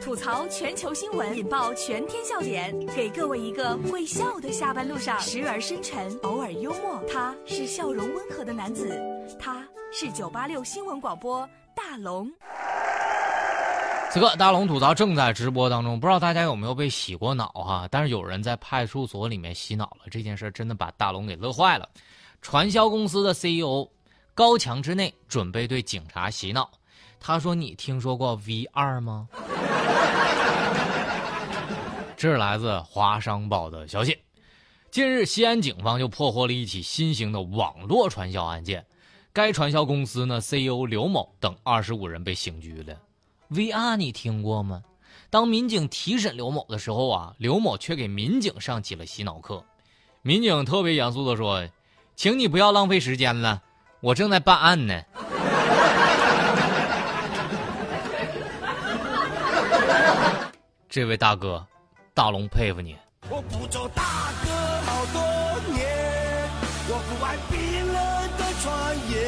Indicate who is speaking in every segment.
Speaker 1: 吐槽全球新闻，引爆全天笑点，给各位一个会笑的下班路上，时而深沉，偶尔幽默。他是笑容温和的男子，他是九八六新闻广播大龙。
Speaker 2: 此刻大龙吐槽正在直播当中，不知道大家有没有被洗过脑哈？但是有人在派出所里面洗脑了，这件事真的把大龙给乐坏了。传销公司的 CEO 高墙之内准备对警察洗脑，他说：“你听说过 V 二吗？”这是来自华商报的消息。近日，西安警方就破获了一起新型的网络传销案件，该传销公司呢 CEO 刘某等二十五人被刑拘了。VR 你听过吗？当民警提审刘某的时候啊，刘某却给民警上起了洗脑课。民警特别严肃地说：“请你不要浪费时间了，我正在办案呢。”这位大哥，大龙佩服你。我不做大哥好多年，我不爱冰冷的传言。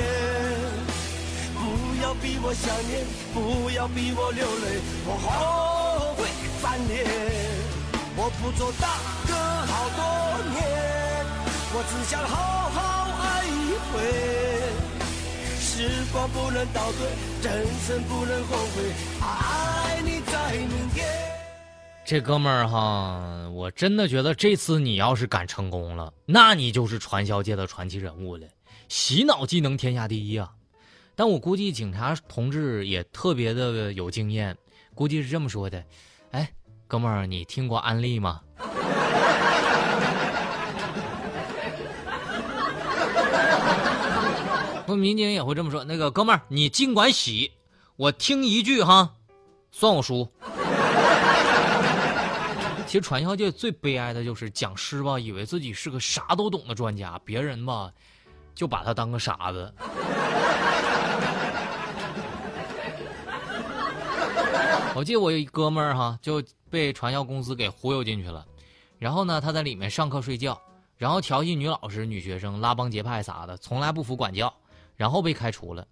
Speaker 2: 不要逼我想念，不要逼我流泪，我后悔翻脸。我不做大哥好多年，我只想好好爱一回。时光不能倒退，人生不能后悔，爱你在明天。这哥们儿哈，我真的觉得这次你要是敢成功了，那你就是传销界的传奇人物了，洗脑技能天下第一啊！但我估计警察同志也特别的有经验，估计是这么说的：“哎，哥们儿，你听过安利吗？” 不，民警也会这么说：“那个哥们儿，你尽管洗，我听一句哈，算我输。”其实传销界最悲哀的就是讲师吧，以为自己是个啥都懂的专家，别人吧就把他当个傻子。我记得我有一哥们儿哈，就被传销公司给忽悠进去了，然后呢，他在里面上课睡觉，然后调戏女老师、女学生、拉帮结派啥的，从来不服管教，然后被开除了。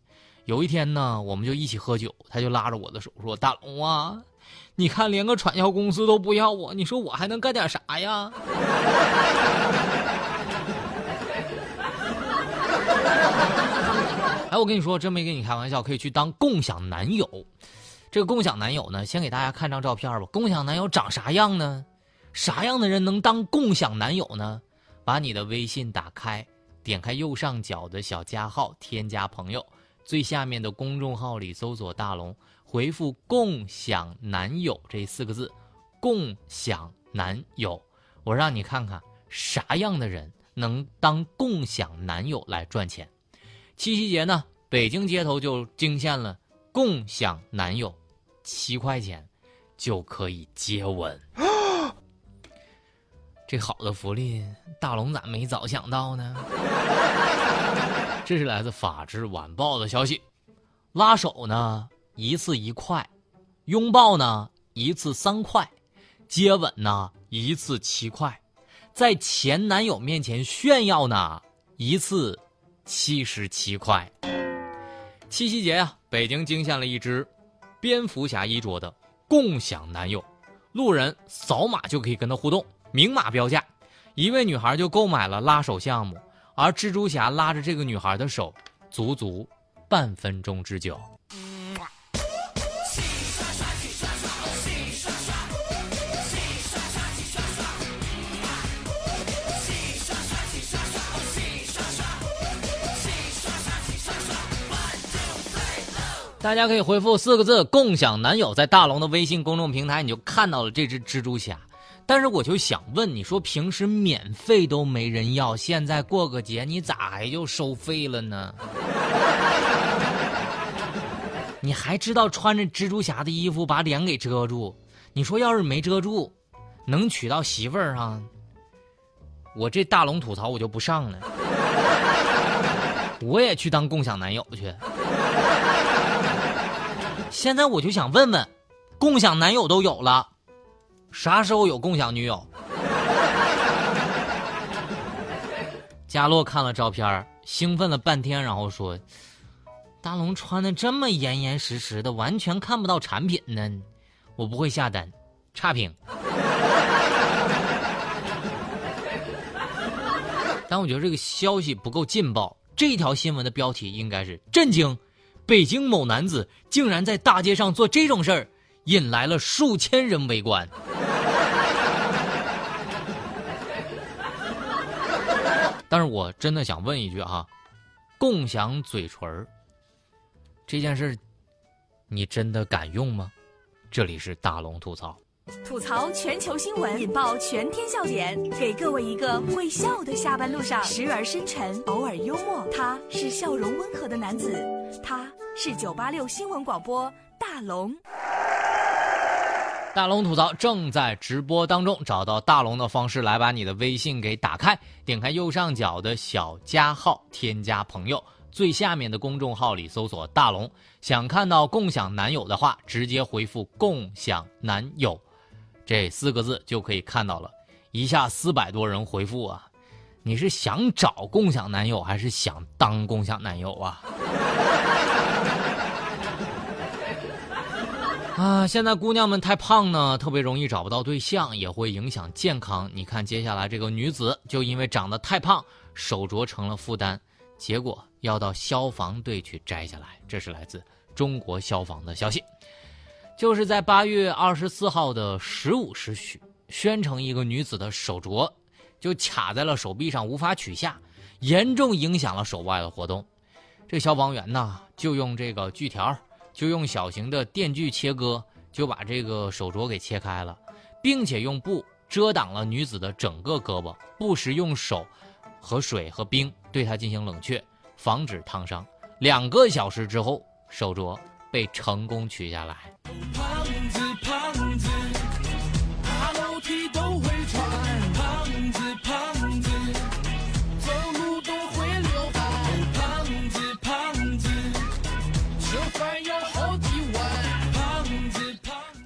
Speaker 2: 有一天呢，我们就一起喝酒，他就拉着我的手说：“大龙啊，你看连个传销公司都不要我，你说我还能干点啥呀？”哎，我跟你说，真没跟你开玩笑，可以去当共享男友。这个共享男友呢，先给大家看张照片吧。共享男友长啥样呢？啥样的人能当共享男友呢？把你的微信打开，点开右上角的小加号，添加朋友，最下面的公众号里搜索大龙，回复“共享男友”这四个字，“共享男友”，我让你看看啥样的人能当共享男友来赚钱。七夕节呢，北京街头就惊现了共享男友，七块钱就可以接吻。这好的福利，大龙咋没早想到呢？这是来自《法制晚报》的消息，拉手呢一次一块，拥抱呢一次三块，接吻呢一次七块，在前男友面前炫耀呢一次。七十七块。七夕节呀，北京惊现了一只蝙蝠侠衣着的共享男友，路人扫码就可以跟他互动，明码标价。一位女孩就购买了拉手项目，而蜘蛛侠拉着这个女孩的手，足足半分钟之久。大家可以回复四个字“共享男友”在大龙的微信公众平台，你就看到了这只蜘蛛侠。但是我就想问，你说平时免费都没人要，现在过个节你咋还就收费了呢？你还知道穿着蜘蛛侠的衣服把脸给遮住？你说要是没遮住，能娶到媳妇儿啊？我这大龙吐槽我就不上了，我也去当共享男友去。现在我就想问问，共享男友都有了，啥时候有共享女友？佳洛看了照片，兴奋了半天，然后说：“大龙穿的这么严严实实的，完全看不到产品呢。我不会下单，差评。但我觉得这个消息不够劲爆，这条新闻的标题应该是震惊：北京某男子竟然在大街上做这种事儿，引来了数千人围观。但是我真的想问一句哈，共享嘴唇儿这件事，你真的敢用吗？这里是大龙吐槽，
Speaker 1: 吐槽全球新闻，引爆全天笑点，给各位一个会笑的下班路上，时而深沉，偶尔幽默。他是笑容温和的男子，他是九八六新闻广播大龙。
Speaker 2: 大龙吐槽正在直播当中，找到大龙的方式来把你的微信给打开，点开右上角的小加号，添加朋友。最下面的公众号里搜索“大龙”，想看到共享男友的话，直接回复“共享男友”这四个字就可以看到了。一下四百多人回复啊！你是想找共享男友，还是想当共享男友啊？啊，现在姑娘们太胖呢，特别容易找不到对象，也会影响健康。你看，接下来这个女子就因为长得太胖，手镯成了负担。结果要到消防队去摘下来，这是来自中国消防的消息。就是在八月二十四号的十五时许，宣城一个女子的手镯就卡在了手臂上，无法取下，严重影响了手腕的活动。这消防员呢，就用这个锯条，就用小型的电锯切割，就把这个手镯给切开了，并且用布遮挡了女子的整个胳膊，不时用手。和水和冰对它进行冷却，防止烫伤。两个小时之后，手镯被成功取下来。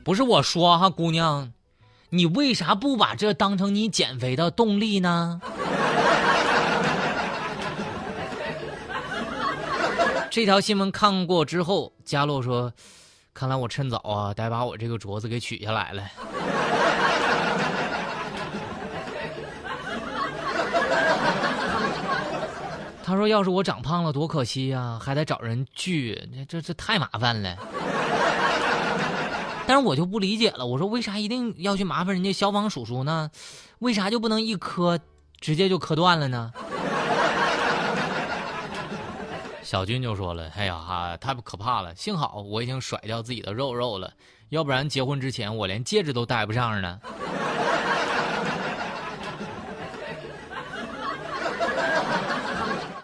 Speaker 2: 不是我说哈，姑娘，你为啥不把这当成你减肥的动力呢？这条新闻看过之后，佳洛说：“看来我趁早啊，得把我这个镯子给取下来了。”他说：“要是我长胖了，多可惜呀，还得找人锯，这这太麻烦了。”但是我就不理解了，我说为啥一定要去麻烦人家消防叔叔呢？为啥就不能一磕直接就磕断了呢？小军就说了：“哎呀哈，太可怕了！幸好我已经甩掉自己的肉肉了，要不然结婚之前我连戒指都戴不上呢。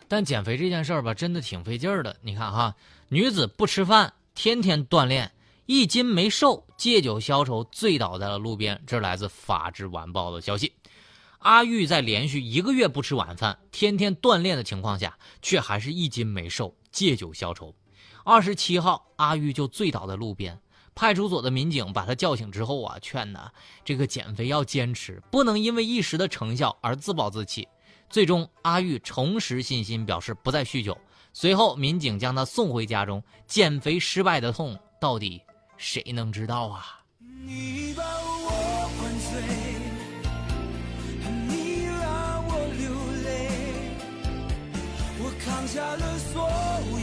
Speaker 2: 但减肥这件事儿吧，真的挺费劲的。你看哈，女子不吃饭，天天锻炼，一斤没瘦，借酒消愁，醉倒在了路边。这来自《法制晚报》的消息。阿玉在连续一个月不吃晚饭、天天锻炼的情况下，却还是一斤没瘦，借酒消愁。二十七号，阿玉就醉倒在路边。派出所的民警把他叫醒之后啊，劝他这个减肥要坚持，不能因为一时的成效而自暴自弃。最终，阿玉重拾信心，表示不再酗酒。随后，民警将他送回家中。减肥失败的痛，到底谁能知道啊？你把我灌醉。下了所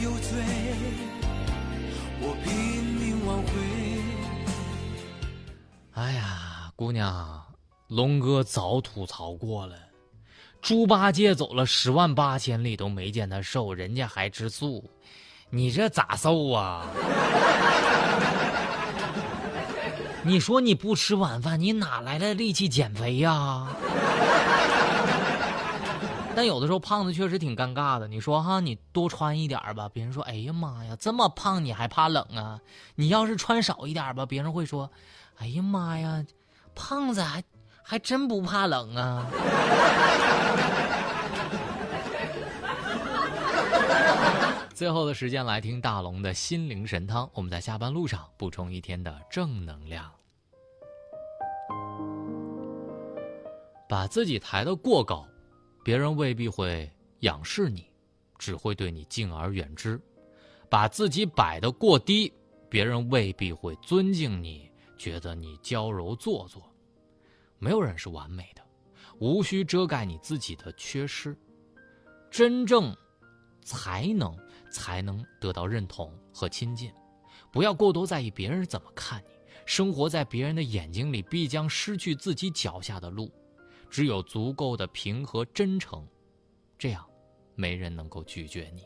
Speaker 2: 有罪，我拼命挽回。哎呀，姑娘，龙哥早吐槽过了，猪八戒走了十万八千里都没见他瘦，人家还吃素，你这咋瘦啊？你说你不吃晚饭，你哪来的力气减肥呀？但有的时候胖子确实挺尴尬的。你说哈，你多穿一点吧，别人说：“哎呀妈呀，这么胖你还怕冷啊？”你要是穿少一点吧，别人会说：“哎呀妈呀，胖子还还真不怕冷啊。”最后的时间来听大龙的心灵神汤，我们在下班路上补充一天的正能量。把自己抬得过高。别人未必会仰视你，只会对你敬而远之；把自己摆得过低，别人未必会尊敬你，觉得你娇柔做作。没有人是完美的，无需遮盖你自己的缺失。真正才能才能得到认同和亲近。不要过多在意别人怎么看你。生活在别人的眼睛里，必将失去自己脚下的路。只有足够的平和真诚，这样，没人能够拒绝你。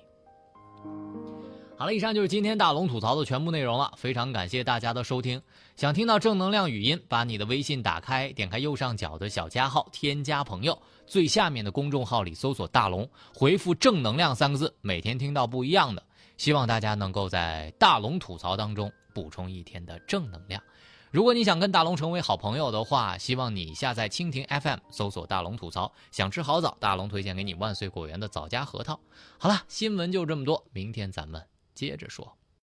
Speaker 2: 好了，以上就是今天大龙吐槽的全部内容了。非常感谢大家的收听。想听到正能量语音，把你的微信打开，点开右上角的小加号，添加朋友，最下面的公众号里搜索“大龙”，回复“正能量”三个字，每天听到不一样的。希望大家能够在大龙吐槽当中补充一天的正能量。如果你想跟大龙成为好朋友的话，希望你下载蜻蜓 FM，搜索“大龙吐槽”。想吃好枣，大龙推荐给你万岁果园的枣夹核桃。好了，新闻就这么多，明天咱们接着说。